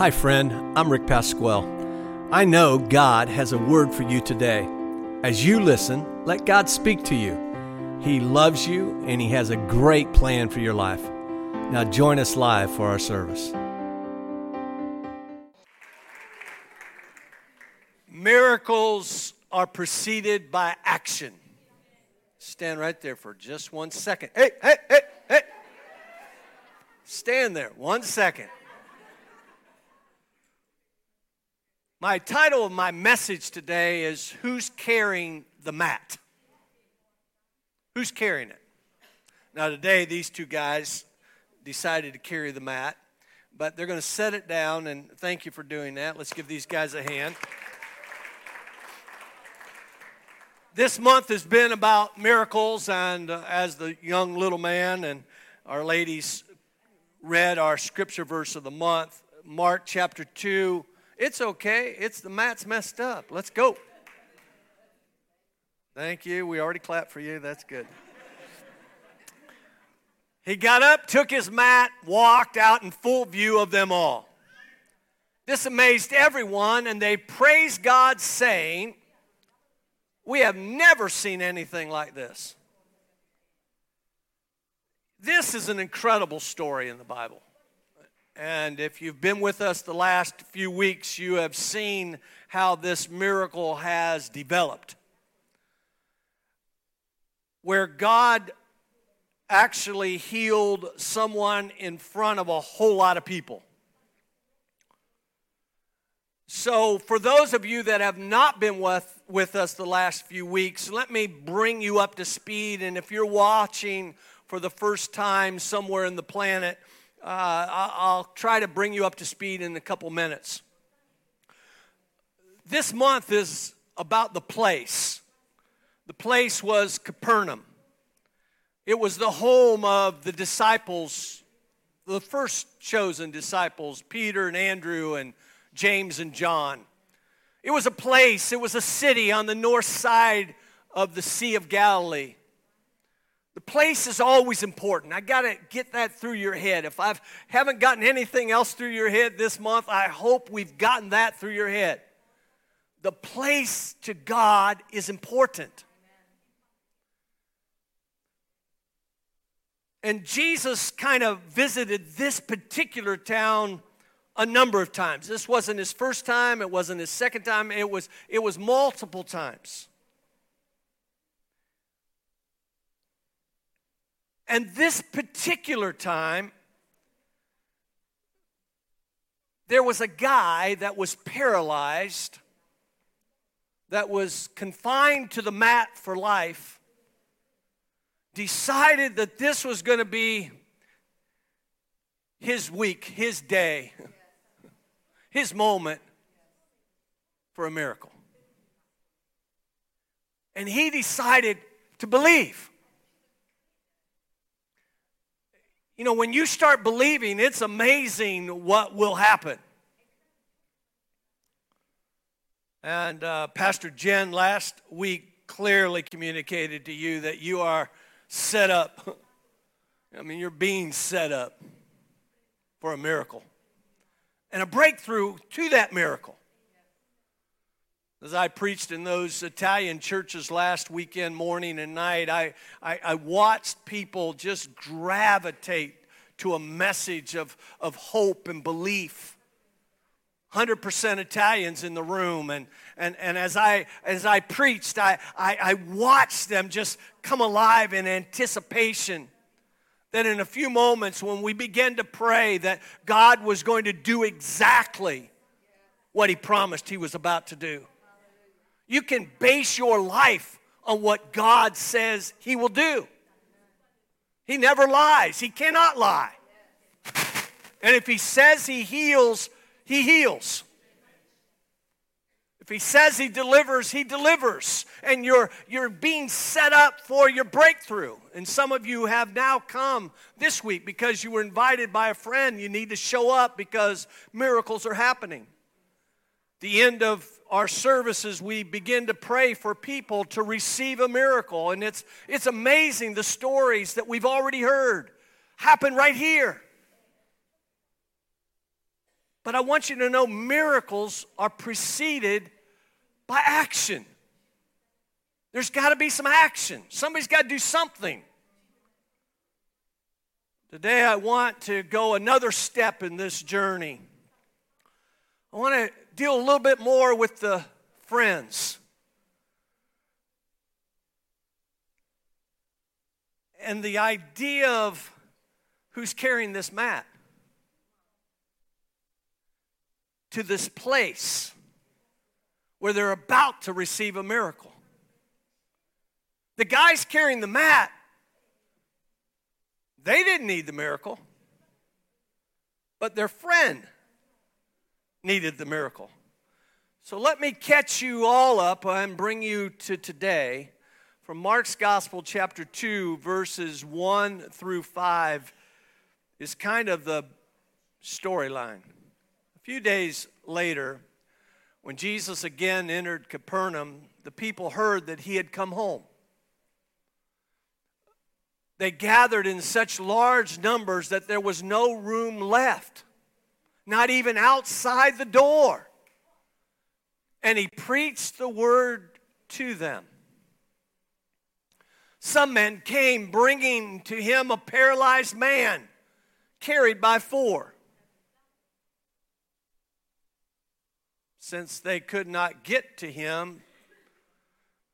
Hi, friend. I'm Rick Pasquale. I know God has a word for you today. As you listen, let God speak to you. He loves you and He has a great plan for your life. Now, join us live for our service. Miracles are preceded by action. Stand right there for just one second. Hey, hey, hey, hey. Stand there one second. My title of my message today is Who's Carrying the Mat? Who's carrying it? Now, today, these two guys decided to carry the mat, but they're going to set it down, and thank you for doing that. Let's give these guys a hand. This month has been about miracles, and uh, as the young little man and our ladies read our scripture verse of the month, Mark chapter 2, it's okay. It's the mat's messed up. Let's go. Thank you. We already clapped for you. That's good. He got up, took his mat, walked out in full view of them all. This amazed everyone, and they praised God, saying, We have never seen anything like this. This is an incredible story in the Bible. And if you've been with us the last few weeks, you have seen how this miracle has developed. Where God actually healed someone in front of a whole lot of people. So, for those of you that have not been with, with us the last few weeks, let me bring you up to speed. And if you're watching for the first time somewhere in the planet, uh, I'll try to bring you up to speed in a couple minutes. This month is about the place. The place was Capernaum. It was the home of the disciples, the first chosen disciples, Peter and Andrew and James and John. It was a place, it was a city on the north side of the Sea of Galilee. The place is always important. I got to get that through your head. If I haven't gotten anything else through your head this month, I hope we've gotten that through your head. The place to God is important. And Jesus kind of visited this particular town a number of times. This wasn't his first time, it wasn't his second time, it was, it was multiple times. And this particular time, there was a guy that was paralyzed, that was confined to the mat for life, decided that this was going to be his week, his day, his moment for a miracle. And he decided to believe. You know, when you start believing, it's amazing what will happen. And uh, Pastor Jen last week clearly communicated to you that you are set up. I mean, you're being set up for a miracle and a breakthrough to that miracle. As I preached in those Italian churches last weekend, morning and night, I, I, I, watched people just gravitate to a message of, of hope and belief. 100% Italians in the room. And, and, and as, I, as I preached, I, I, I watched them just come alive in anticipation that in a few moments when we began to pray that God was going to do exactly what he promised he was about to do. You can base your life on what God says He will do. He never lies, He cannot lie. And if He says He heals, He heals. If He says He delivers, He delivers. And you're, you're being set up for your breakthrough. And some of you have now come this week because you were invited by a friend. You need to show up because miracles are happening. The end of our services, we begin to pray for people to receive a miracle. And it's, it's amazing the stories that we've already heard happen right here. But I want you to know miracles are preceded by action. There's got to be some action. Somebody's got to do something. Today, I want to go another step in this journey. I want to deal a little bit more with the friends. And the idea of who's carrying this mat to this place where they're about to receive a miracle. The guys carrying the mat, they didn't need the miracle, but their friend needed the miracle. So let me catch you all up and bring you to today from Mark's Gospel, chapter 2, verses 1 through 5, is kind of the storyline. A few days later, when Jesus again entered Capernaum, the people heard that he had come home. They gathered in such large numbers that there was no room left, not even outside the door. And he preached the word to them. Some men came bringing to him a paralyzed man carried by four. Since they could not get to him,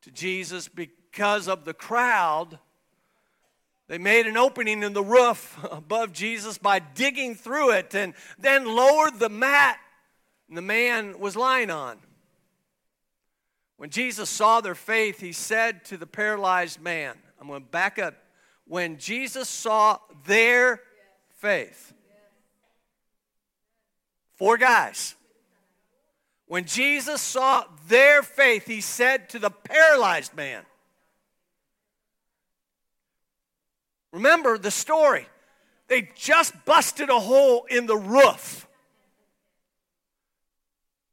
to Jesus, because of the crowd, they made an opening in the roof above Jesus by digging through it and then lowered the mat the man was lying on. When Jesus saw their faith, he said to the paralyzed man, I'm going to back up. When Jesus saw their faith, four guys. When Jesus saw their faith, he said to the paralyzed man, Remember the story. They just busted a hole in the roof.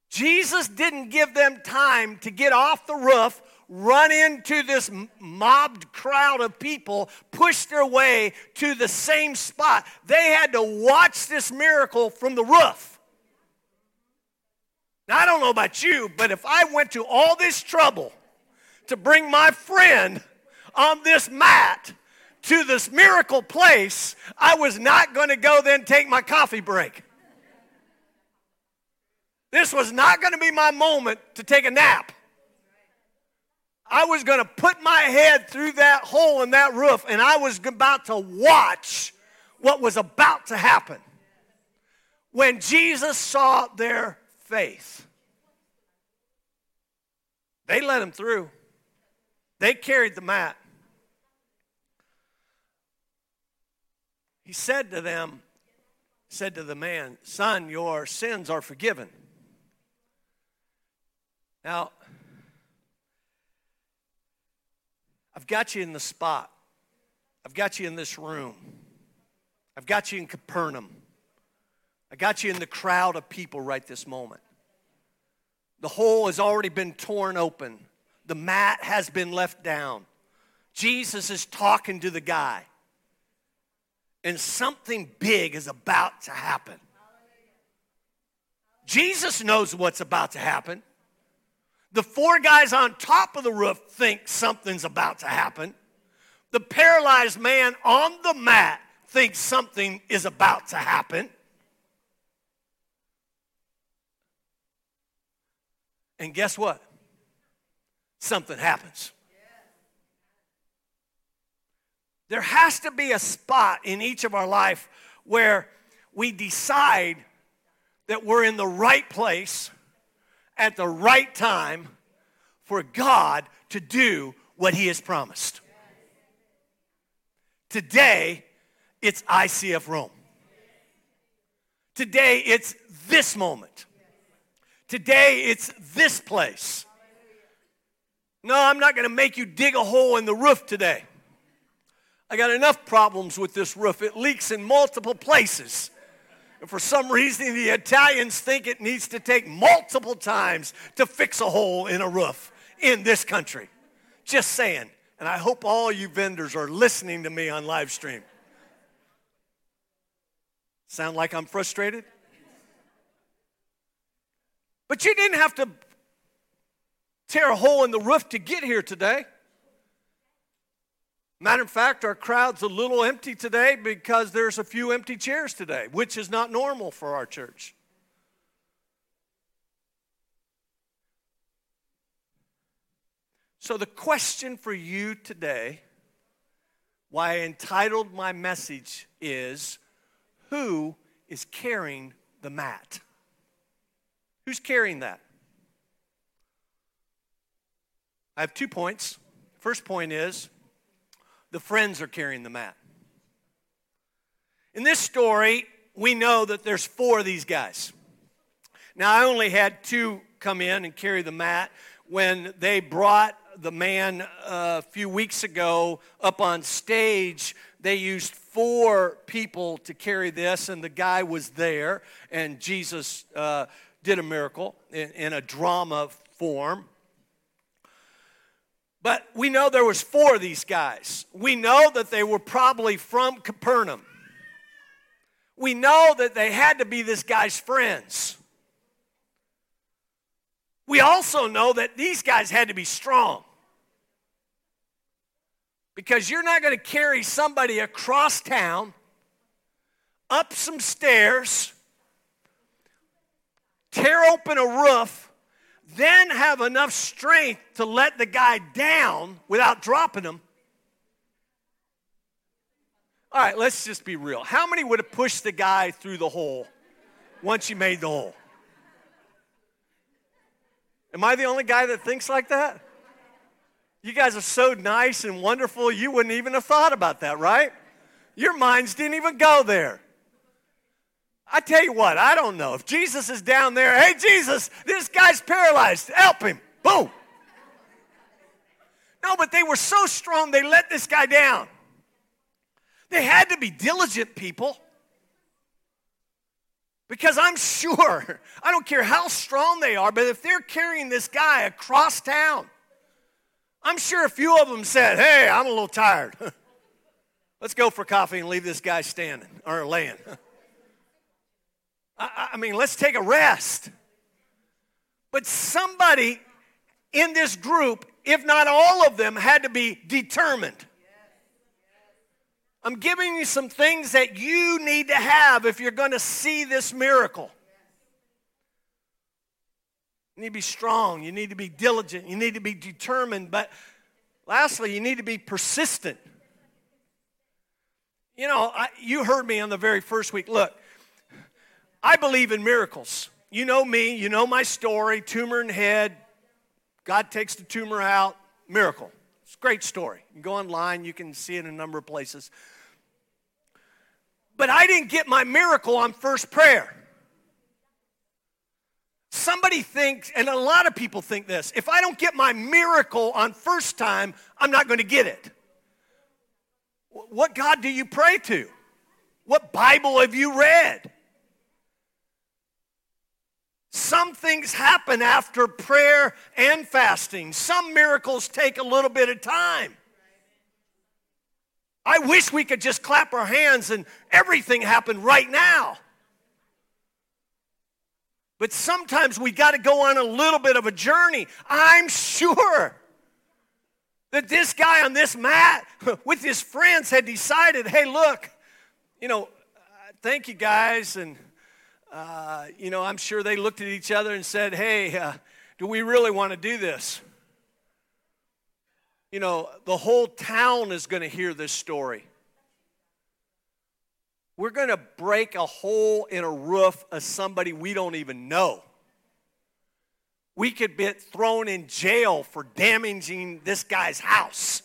Jesus didn't give them time to get off the roof, run into this mobbed crowd of people, push their way to the same spot. They had to watch this miracle from the roof. Now, I don't know about you, but if I went to all this trouble to bring my friend on this mat to this miracle place, I was not going to go then take my coffee break. This was not going to be my moment to take a nap. I was going to put my head through that hole in that roof and I was about to watch what was about to happen. When Jesus saw their faith, they let him through. They carried the mat. He said to them, said to the man, Son, your sins are forgiven. Now, I've got you in the spot. I've got you in this room. I've got you in Capernaum. I got you in the crowd of people right this moment. The hole has already been torn open, the mat has been left down. Jesus is talking to the guy, and something big is about to happen. Jesus knows what's about to happen. The four guys on top of the roof think something's about to happen. The paralyzed man on the mat thinks something is about to happen. And guess what? Something happens. There has to be a spot in each of our life where we decide that we're in the right place at the right time for God to do what He has promised. Today, it's ICF Rome. Today, it's this moment. Today, it's this place. No, I'm not going to make you dig a hole in the roof today. I got enough problems with this roof. It leaks in multiple places. And for some reason, the Italians think it needs to take multiple times to fix a hole in a roof in this country. Just saying. And I hope all you vendors are listening to me on live stream. Sound like I'm frustrated? But you didn't have to tear a hole in the roof to get here today. Matter of fact, our crowd's a little empty today because there's a few empty chairs today, which is not normal for our church. So, the question for you today, why I entitled my message is Who is carrying the mat? Who's carrying that? I have two points. First point is the friends are carrying the mat. In this story, we know that there's four of these guys. Now, I only had two come in and carry the mat when they brought the man uh, a few weeks ago up on stage. They used four people to carry this, and the guy was there, and Jesus uh, did a miracle in, in a drama form. But we know there was four of these guys. We know that they were probably from Capernaum. We know that they had to be this guy's friends. We also know that these guys had to be strong. Because you're not going to carry somebody across town, up some stairs, tear open a roof, then have enough strength to let the guy down without dropping him. All right, let's just be real. How many would have pushed the guy through the hole once you made the hole? Am I the only guy that thinks like that? You guys are so nice and wonderful, you wouldn't even have thought about that, right? Your minds didn't even go there. I tell you what, I don't know. If Jesus is down there, hey, Jesus, this guy's paralyzed, help him. Boom. No, but they were so strong, they let this guy down. They had to be diligent people. Because I'm sure, I don't care how strong they are, but if they're carrying this guy across town, I'm sure a few of them said, Hey, I'm a little tired. Let's go for coffee and leave this guy standing or laying. I, I mean, let's take a rest. But somebody in this group, if not all of them, had to be determined. I'm giving you some things that you need to have if you're going to see this miracle. You need to be strong. You need to be diligent. You need to be determined. But lastly, you need to be persistent. You know, I, you heard me on the very first week. Look, I believe in miracles. You know me, you know my story tumor in head, God takes the tumor out, miracle. It's a great story. You can go online, you can see it in a number of places. But I didn't get my miracle on first prayer. Somebody thinks, and a lot of people think this if I don't get my miracle on first time, I'm not going to get it. What God do you pray to? What Bible have you read? Some things happen after prayer and fasting. Some miracles take a little bit of time. I wish we could just clap our hands and everything happen right now. But sometimes we got to go on a little bit of a journey. I'm sure that this guy on this mat with his friends had decided hey, look, you know, thank you guys, and uh, you know, I'm sure they looked at each other and said, hey, uh, do we really want to do this? You know, the whole town is going to hear this story. We're going to break a hole in a roof of somebody we don't even know. We could be thrown in jail for damaging this guy's house.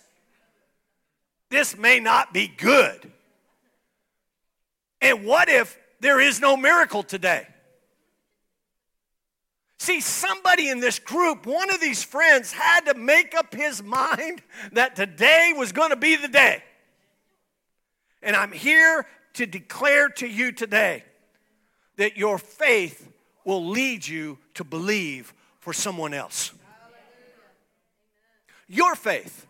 This may not be good. And what if there is no miracle today. See, somebody in this group, one of these friends, had to make up his mind that today was going to be the day. And I'm here to declare to you today that your faith will lead you to believe for someone else. Your faith.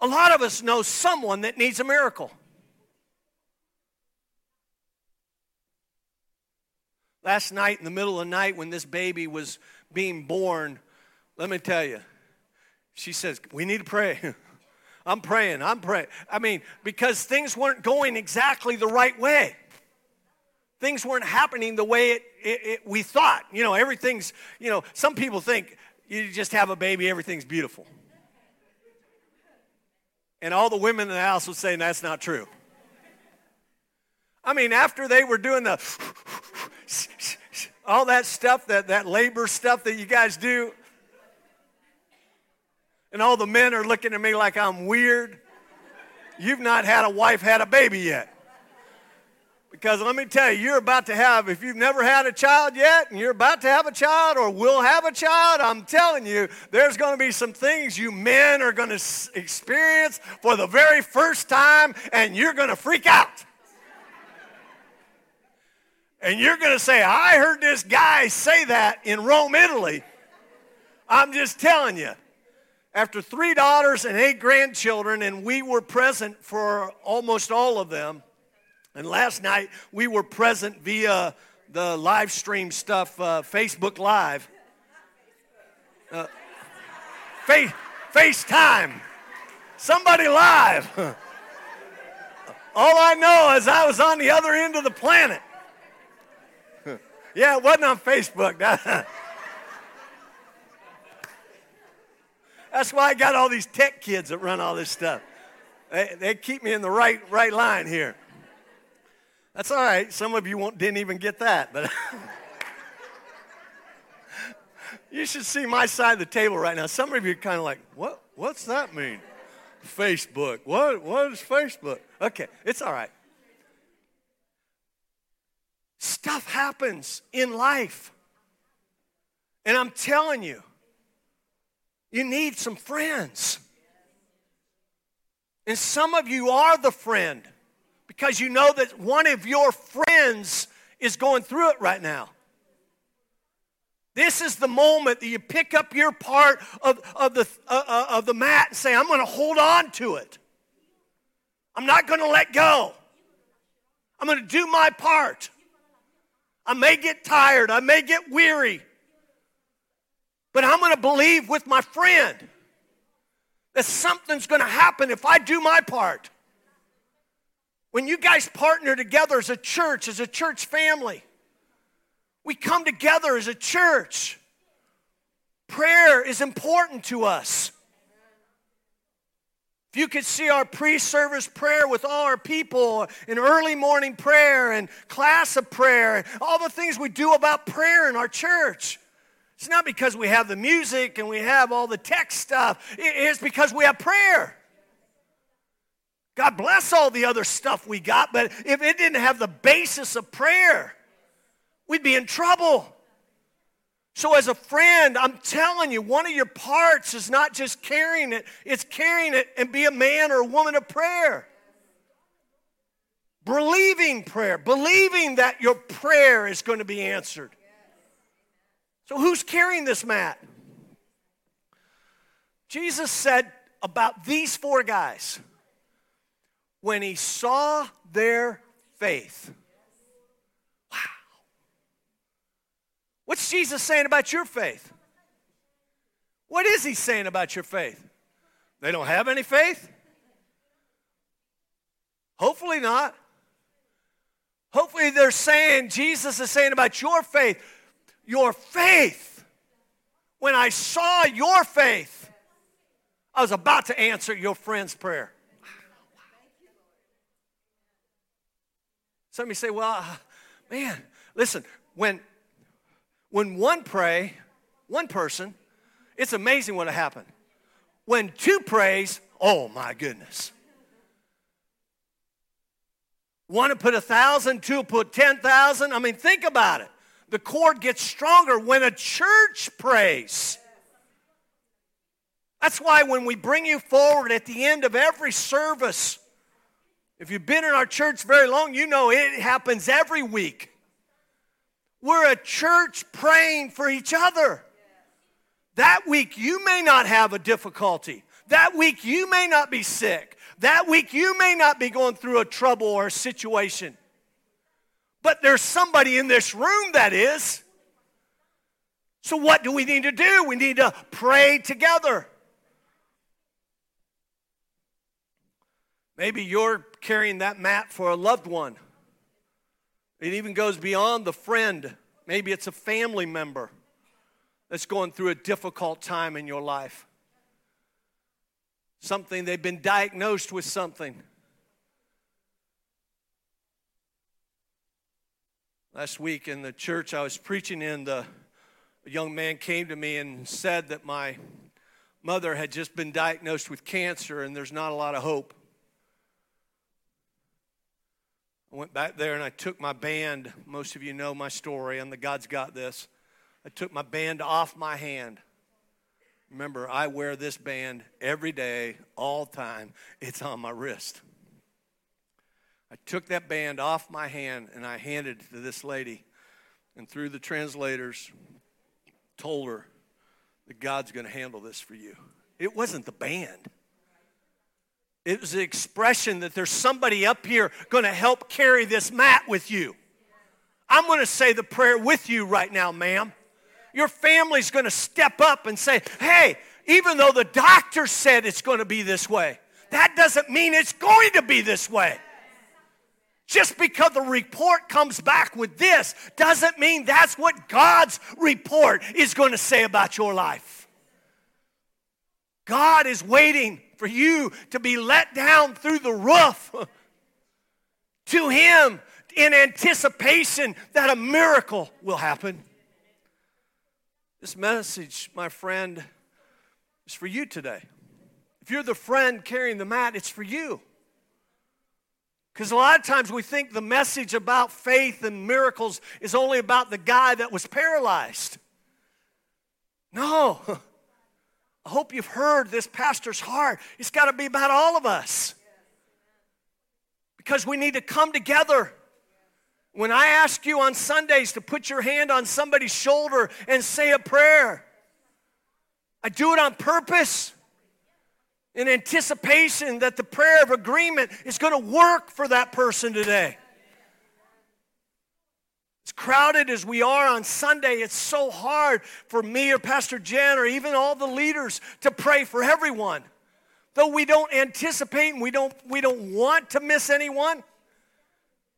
A lot of us know someone that needs a miracle. Last night, in the middle of the night, when this baby was being born, let me tell you, she says, We need to pray. I'm praying, I'm praying. I mean, because things weren't going exactly the right way. Things weren't happening the way it, it, it, we thought. You know, everything's, you know, some people think you just have a baby, everything's beautiful. And all the women in the house would saying that's not true. I mean, after they were doing the all that stuff, that, that labor stuff that you guys do, and all the men are looking at me like I'm weird. You've not had a wife, had a baby yet. Because let me tell you, you're about to have, if you've never had a child yet and you're about to have a child or will have a child, I'm telling you, there's going to be some things you men are going to experience for the very first time and you're going to freak out. And you're going to say, I heard this guy say that in Rome, Italy. I'm just telling you. After three daughters and eight grandchildren, and we were present for almost all of them, and last night we were present via the live stream stuff, uh, Facebook Live. Uh, face, FaceTime. Somebody live. All I know is I was on the other end of the planet. Yeah, it wasn't on Facebook. That's why I got all these tech kids that run all this stuff. They, they keep me in the right, right line here. That's all right. Some of you didn't even get that, but you should see my side of the table right now. Some of you are kind of like, what? What's that mean? Facebook. What? What is Facebook? Okay, it's all right. Stuff happens in life. And I'm telling you, you need some friends. And some of you are the friend because you know that one of your friends is going through it right now. This is the moment that you pick up your part of, of, the, uh, uh, of the mat and say, I'm going to hold on to it. I'm not going to let go. I'm going to do my part. I may get tired, I may get weary, but I'm going to believe with my friend that something's going to happen if I do my part. When you guys partner together as a church, as a church family, we come together as a church. Prayer is important to us. You could see our pre service prayer with all our people, an early morning prayer and class of prayer, and all the things we do about prayer in our church. It's not because we have the music and we have all the tech stuff, it's because we have prayer. God bless all the other stuff we got, but if it didn't have the basis of prayer, we'd be in trouble. So, as a friend, I'm telling you, one of your parts is not just carrying it, it's carrying it and be a man or a woman of prayer. Believing prayer, believing that your prayer is going to be answered. So, who's carrying this mat? Jesus said about these four guys when he saw their faith. What's Jesus saying about your faith? What is he saying about your faith? They don't have any faith? Hopefully not. Hopefully, they're saying, Jesus is saying about your faith, your faith. When I saw your faith, I was about to answer your friend's prayer. Some of you say, well, uh, man, listen, when, when one pray, one person, it's amazing what happened. When two prays, oh my goodness. One to put a thousand, two put ten thousand. I mean, think about it. The cord gets stronger when a church prays. That's why when we bring you forward at the end of every service, if you've been in our church very long, you know it happens every week. We're a church praying for each other. That week, you may not have a difficulty. That week, you may not be sick. That week, you may not be going through a trouble or a situation. But there's somebody in this room that is. So, what do we need to do? We need to pray together. Maybe you're carrying that mat for a loved one. It even goes beyond the friend. Maybe it's a family member that's going through a difficult time in your life. Something they've been diagnosed with something. Last week in the church I was preaching in, the young man came to me and said that my mother had just been diagnosed with cancer and there's not a lot of hope. I went back there and I took my band. Most of you know my story. I'm the God's Got This. I took my band off my hand. Remember, I wear this band every day, all time. It's on my wrist. I took that band off my hand and I handed it to this lady. And through the translators, told her that God's going to handle this for you. It wasn't the band. It was the expression that there's somebody up here going to help carry this mat with you. I'm going to say the prayer with you right now, ma'am. Your family's going to step up and say, hey, even though the doctor said it's going to be this way, that doesn't mean it's going to be this way. Just because the report comes back with this doesn't mean that's what God's report is going to say about your life. God is waiting for you to be let down through the roof to Him in anticipation that a miracle will happen. This message, my friend, is for you today. If you're the friend carrying the mat, it's for you. Because a lot of times we think the message about faith and miracles is only about the guy that was paralyzed. No. I hope you've heard this pastor's heart. It's got to be about all of us. Because we need to come together. When I ask you on Sundays to put your hand on somebody's shoulder and say a prayer, I do it on purpose in anticipation that the prayer of agreement is going to work for that person today. As crowded as we are on Sunday, it's so hard for me or Pastor Jen or even all the leaders to pray for everyone. Though we don't anticipate and we don't, we don't want to miss anyone.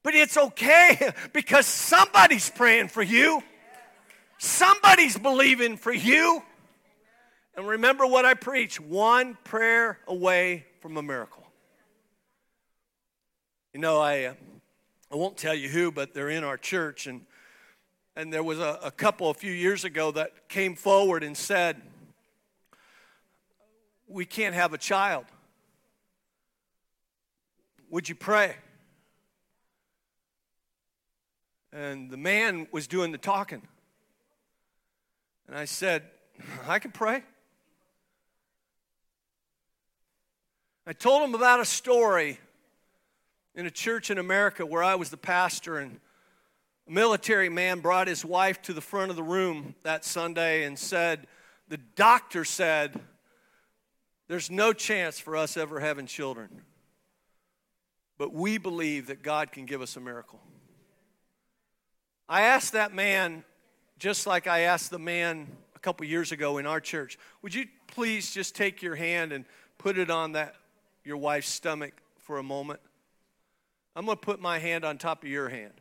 But it's okay because somebody's praying for you. Somebody's believing for you. And remember what I preach one prayer away from a miracle. You know, I. Uh, I won't tell you who, but they're in our church. And, and there was a, a couple a few years ago that came forward and said, We can't have a child. Would you pray? And the man was doing the talking. And I said, I can pray. I told him about a story in a church in America where I was the pastor, and a military man brought his wife to the front of the room that Sunday and said, The doctor said, there's no chance for us ever having children. But we believe that God can give us a miracle. I asked that man, just like I asked the man a couple years ago in our church, would you please just take your hand and put it on that your wife's stomach for a moment? I'm going to put my hand on top of your hand.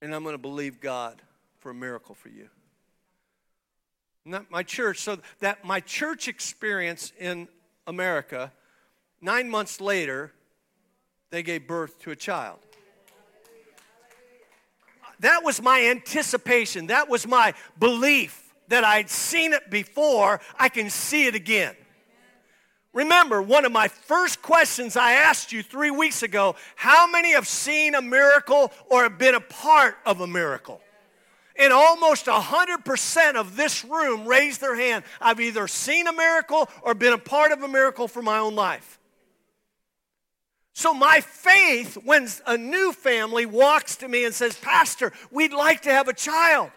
And I'm going to believe God for a miracle for you. Not my church. So that my church experience in America, nine months later, they gave birth to a child. That was my anticipation. That was my belief that I'd seen it before. I can see it again. Remember, one of my first questions I asked you three weeks ago how many have seen a miracle or have been a part of a miracle? And almost 100% of this room raised their hand. I've either seen a miracle or been a part of a miracle for my own life. So, my faith, when a new family walks to me and says, Pastor, we'd like to have a child.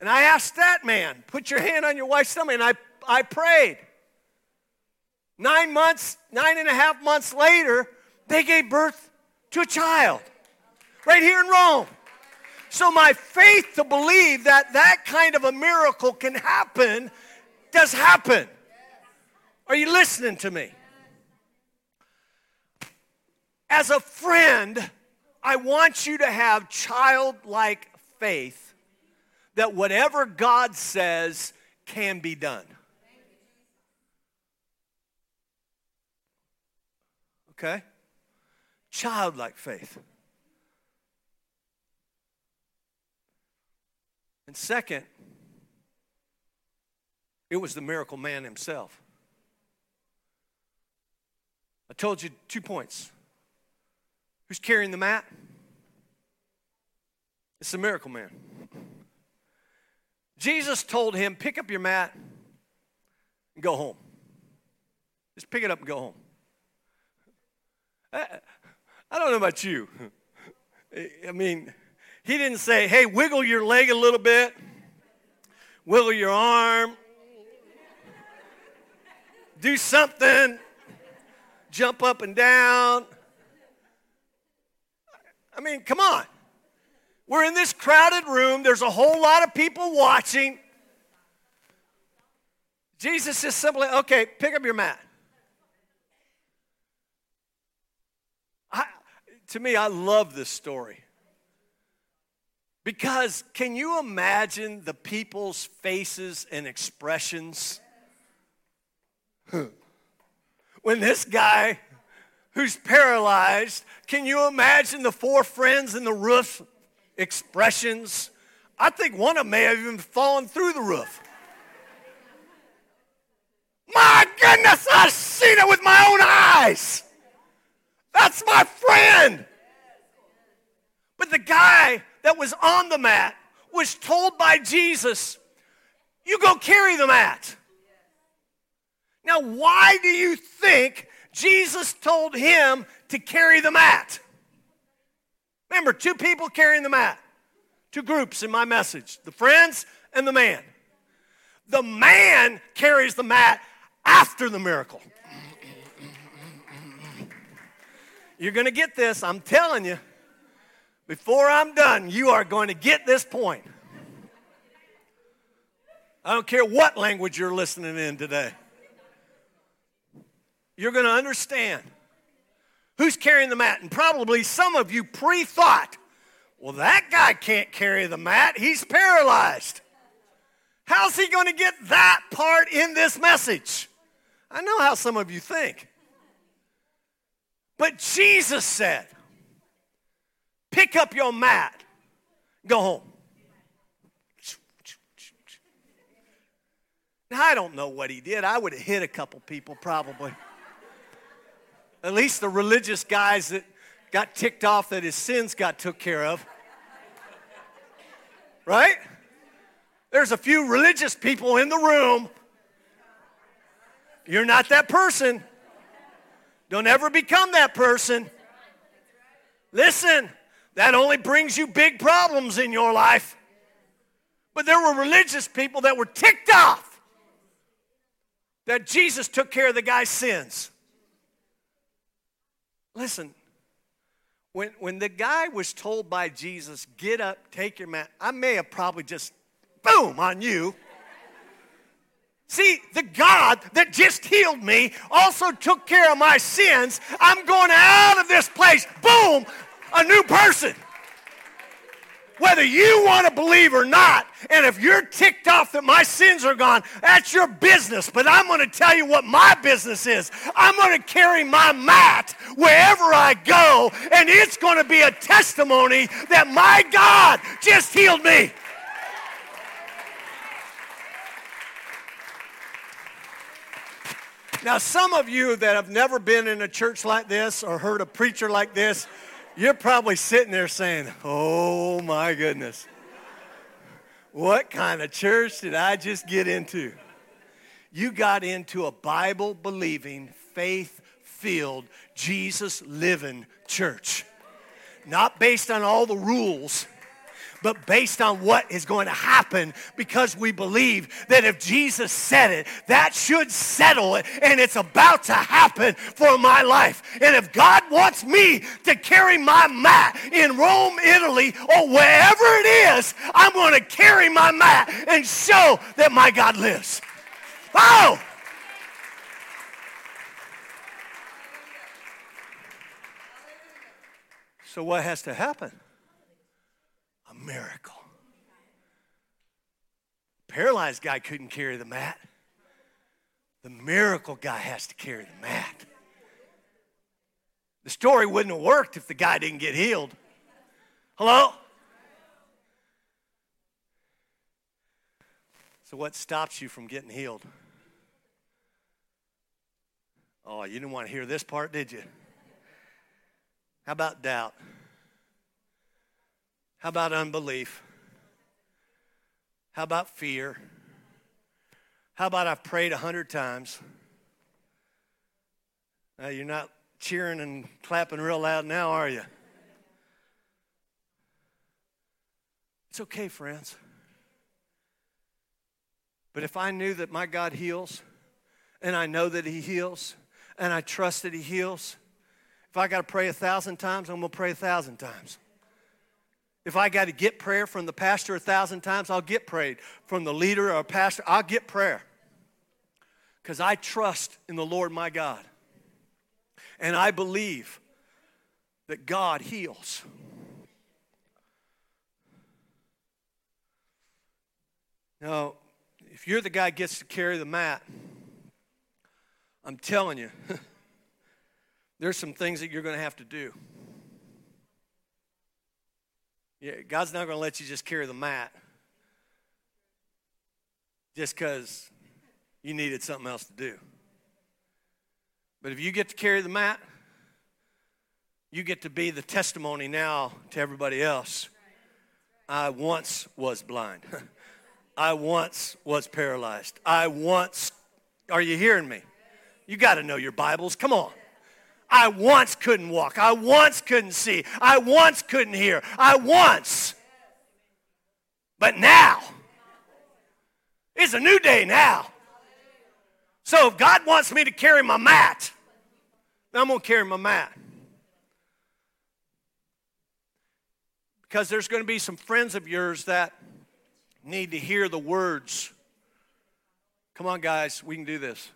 And I asked that man, put your hand on your wife's stomach, and I I prayed. Nine months, nine and a half months later, they gave birth to a child right here in Rome. So my faith to believe that that kind of a miracle can happen does happen. Are you listening to me? As a friend, I want you to have childlike faith that whatever God says can be done. Okay? Childlike faith. And second, it was the miracle man himself. I told you two points. Who's carrying the mat? It's the miracle man. Jesus told him, Pick up your mat and go home. Just pick it up and go home. I, don't know about you. I mean, he didn't say, Hey, wiggle your leg a little bit, wiggle your arm, do something, jump up and down. I mean, come on. We're in this crowded room, there's a whole lot of people watching. Jesus is simply, okay, pick up your mat. I, to me, I love this story. Because can you imagine the people's faces and expressions? when this guy who's paralyzed, can you imagine the four friends in the roof expressions? I think one of them may have even fallen through the roof. My goodness, I've seen it with my own eyes. That's my friend. But the guy that was on the mat was told by Jesus, You go carry the mat. Now, why do you think Jesus told him to carry the mat. Remember, two people carrying the mat, two groups in my message the friends and the man. The man carries the mat after the miracle. You're going to get this, I'm telling you. Before I'm done, you are going to get this point. I don't care what language you're listening in today you're going to understand who's carrying the mat. And probably some of you pre thought, well, that guy can't carry the mat, he's paralyzed. How's he going to get that part in this message? I know how some of you think. But Jesus said, pick up your mat, go home. Now, I don't know what he did. I would have hit a couple people probably. At least the religious guys that got ticked off that his sins got took care of. Right? There's a few religious people in the room. You're not that person. Don't ever become that person. Listen, that only brings you big problems in your life. But there were religious people that were ticked off that Jesus took care of the guy's sins. Listen, when, when the guy was told by Jesus, get up, take your mat, I may have probably just boom on you. See, the God that just healed me also took care of my sins. I'm going out of this place. Boom, a new person whether you want to believe or not. And if you're ticked off that my sins are gone, that's your business. But I'm going to tell you what my business is. I'm going to carry my mat wherever I go, and it's going to be a testimony that my God just healed me. Now, some of you that have never been in a church like this or heard a preacher like this, you're probably sitting there saying, Oh my goodness, what kind of church did I just get into? You got into a Bible believing, faith filled, Jesus living church. Not based on all the rules, but based on what is going to happen because we believe that if Jesus said it, that should settle it and it's about to happen for my life. And if God wants me to carry my mat in Rome, Italy, or wherever it is, I'm going to carry my mat and show that my God lives. Oh! So what has to happen? Miracle. Paralyzed guy couldn't carry the mat. The miracle guy has to carry the mat. The story wouldn't have worked if the guy didn't get healed. Hello? So, what stops you from getting healed? Oh, you didn't want to hear this part, did you? How about doubt? How about unbelief? How about fear? How about I've prayed a hundred times? Now, you're not cheering and clapping real loud now, are you? It's okay, friends. But if I knew that my God heals, and I know that He heals, and I trust that He heals, if I got to pray a thousand times, I'm going to pray a thousand times. If I got to get prayer from the pastor a thousand times, I'll get prayed. From the leader or pastor, I'll get prayer. Because I trust in the Lord my God. And I believe that God heals. Now, if you're the guy gets to carry the mat, I'm telling you, there's some things that you're going to have to do. Yeah, God's not going to let you just carry the mat just because you needed something else to do. But if you get to carry the mat, you get to be the testimony now to everybody else. I once was blind. I once was paralyzed. I once, are you hearing me? You got to know your Bibles. Come on. I once couldn't walk. I once couldn't see. I once couldn't hear. I once. But now, it's a new day now. So if God wants me to carry my mat, then I'm going to carry my mat. Because there's going to be some friends of yours that need to hear the words. Come on, guys, we can do this.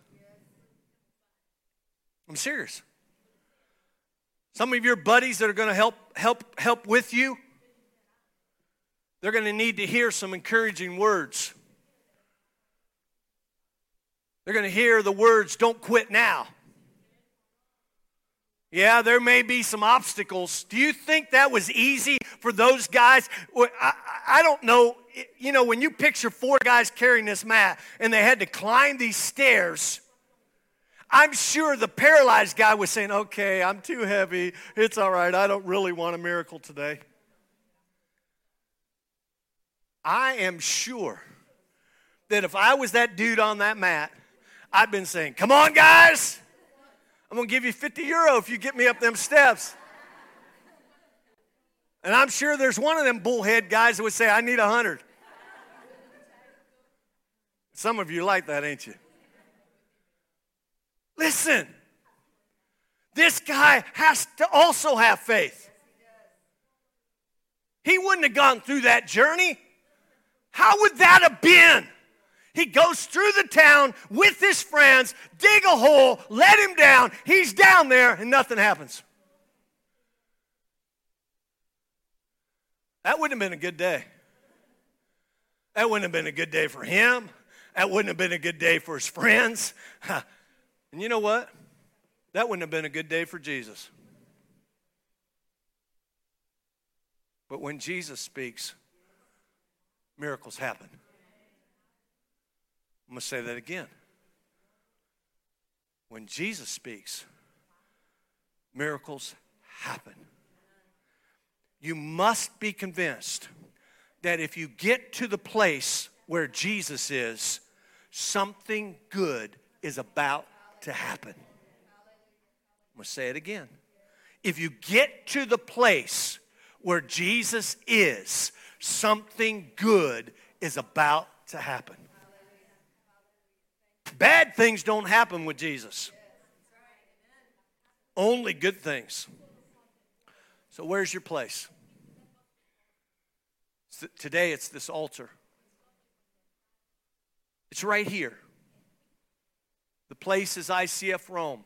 I'm serious. Some of your buddies that are going to help help help with you, they're going to need to hear some encouraging words. They're going to hear the words, don't quit now. Yeah, there may be some obstacles. Do you think that was easy for those guys? I, I don't know. You know, when you picture four guys carrying this mat and they had to climb these stairs, I'm sure the paralyzed guy was saying, okay, I'm too heavy. It's all right. I don't really want a miracle today. I am sure that if I was that dude on that mat, I'd been saying, come on, guys. I'm going to give you 50 euro if you get me up them steps. And I'm sure there's one of them bullhead guys that would say, I need a 100. Some of you like that, ain't you? Listen, this guy has to also have faith. He wouldn't have gone through that journey. How would that have been? He goes through the town with his friends, dig a hole, let him down. He's down there, and nothing happens. That wouldn't have been a good day. That wouldn't have been a good day for him. That wouldn't have been a good day for his friends. And you know what? That wouldn't have been a good day for Jesus. But when Jesus speaks, miracles happen. I'm going to say that again. When Jesus speaks, miracles happen. You must be convinced that if you get to the place where Jesus is, something good is about to happen. I'm going to say it again. If you get to the place where Jesus is, something good is about to happen. Bad things don't happen with Jesus, only good things. So, where's your place? Today, it's this altar. It's right here. The place is ICF Rome.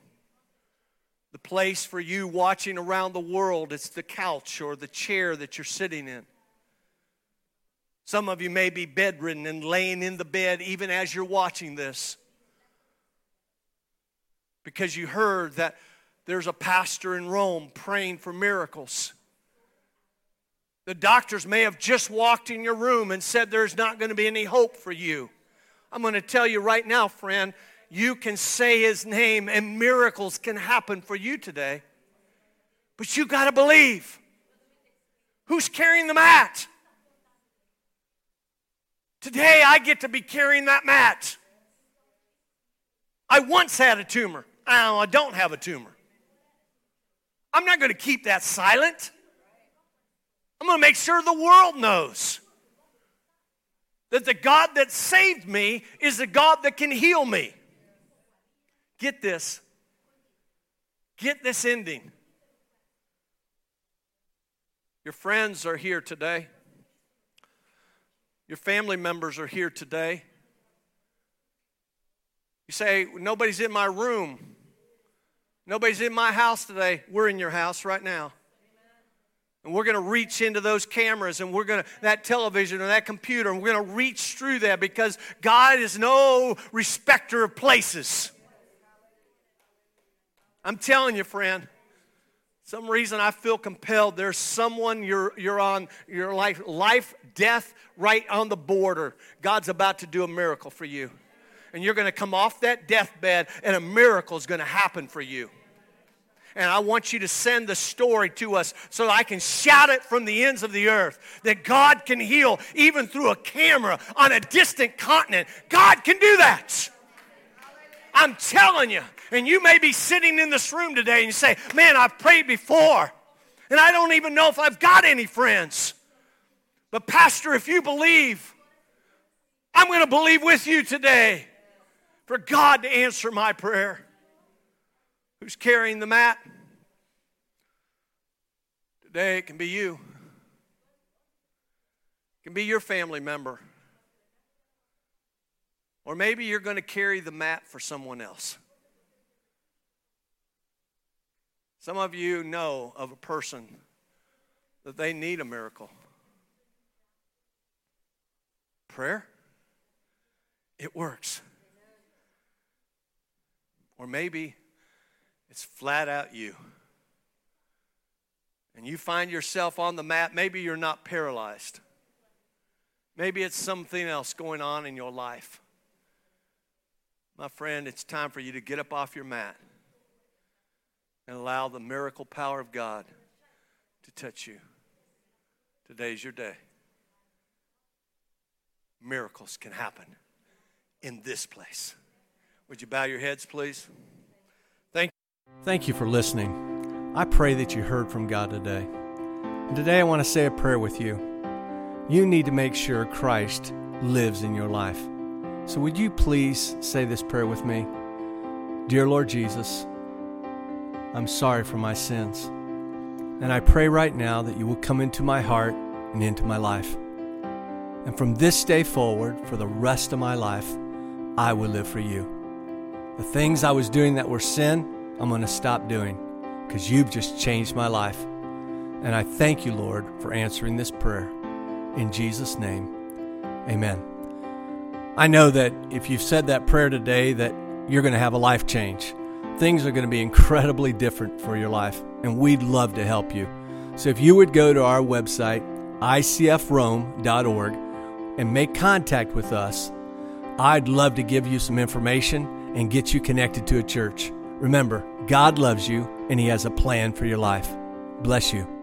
The place for you watching around the world, it's the couch or the chair that you're sitting in. Some of you may be bedridden and laying in the bed even as you're watching this because you heard that there's a pastor in Rome praying for miracles. The doctors may have just walked in your room and said there's not going to be any hope for you. I'm going to tell you right now, friend, you can say his name and miracles can happen for you today. But you got to believe. Who's carrying the mat? Today I get to be carrying that mat. I once had a tumor. I don't have a tumor. I'm not going to keep that silent. I'm going to make sure the world knows that the God that saved me is the God that can heal me. Get this. Get this ending. Your friends are here today. Your family members are here today. You say, Nobody's in my room. Nobody's in my house today. We're in your house right now. And we're going to reach into those cameras and we're going to, that television or that computer, and we're going to reach through that because God is no respecter of places. I'm telling you, friend, some reason I feel compelled. There's someone you're, you're on your life, life, death, right on the border. God's about to do a miracle for you. And you're going to come off that deathbed, and a miracle is going to happen for you. And I want you to send the story to us so I can shout it from the ends of the earth that God can heal even through a camera on a distant continent. God can do that. I'm telling you. And you may be sitting in this room today and you say, Man, I've prayed before, and I don't even know if I've got any friends. But, Pastor, if you believe, I'm going to believe with you today for God to answer my prayer. Who's carrying the mat? Today it can be you. It can be your family member. Or maybe you're going to carry the mat for someone else. Some of you know of a person that they need a miracle. Prayer, it works. Or maybe it's flat out you. And you find yourself on the mat. Maybe you're not paralyzed. Maybe it's something else going on in your life. My friend, it's time for you to get up off your mat and allow the miracle power of God to touch you. Today's your day. Miracles can happen in this place. Would you bow your heads, please? Thank you. Thank you for listening. I pray that you heard from God today. And today I want to say a prayer with you. You need to make sure Christ lives in your life. So, would you please say this prayer with me? Dear Lord Jesus, I'm sorry for my sins. And I pray right now that you will come into my heart and into my life. And from this day forward, for the rest of my life, I will live for you. The things I was doing that were sin, I'm going to stop doing because you've just changed my life. And I thank you, Lord, for answering this prayer. In Jesus' name, amen. I know that if you've said that prayer today, that you're going to have a life change. Things are going to be incredibly different for your life, and we'd love to help you. So if you would go to our website, icfrome.org, and make contact with us, I'd love to give you some information and get you connected to a church. Remember, God loves you and He has a plan for your life. Bless you.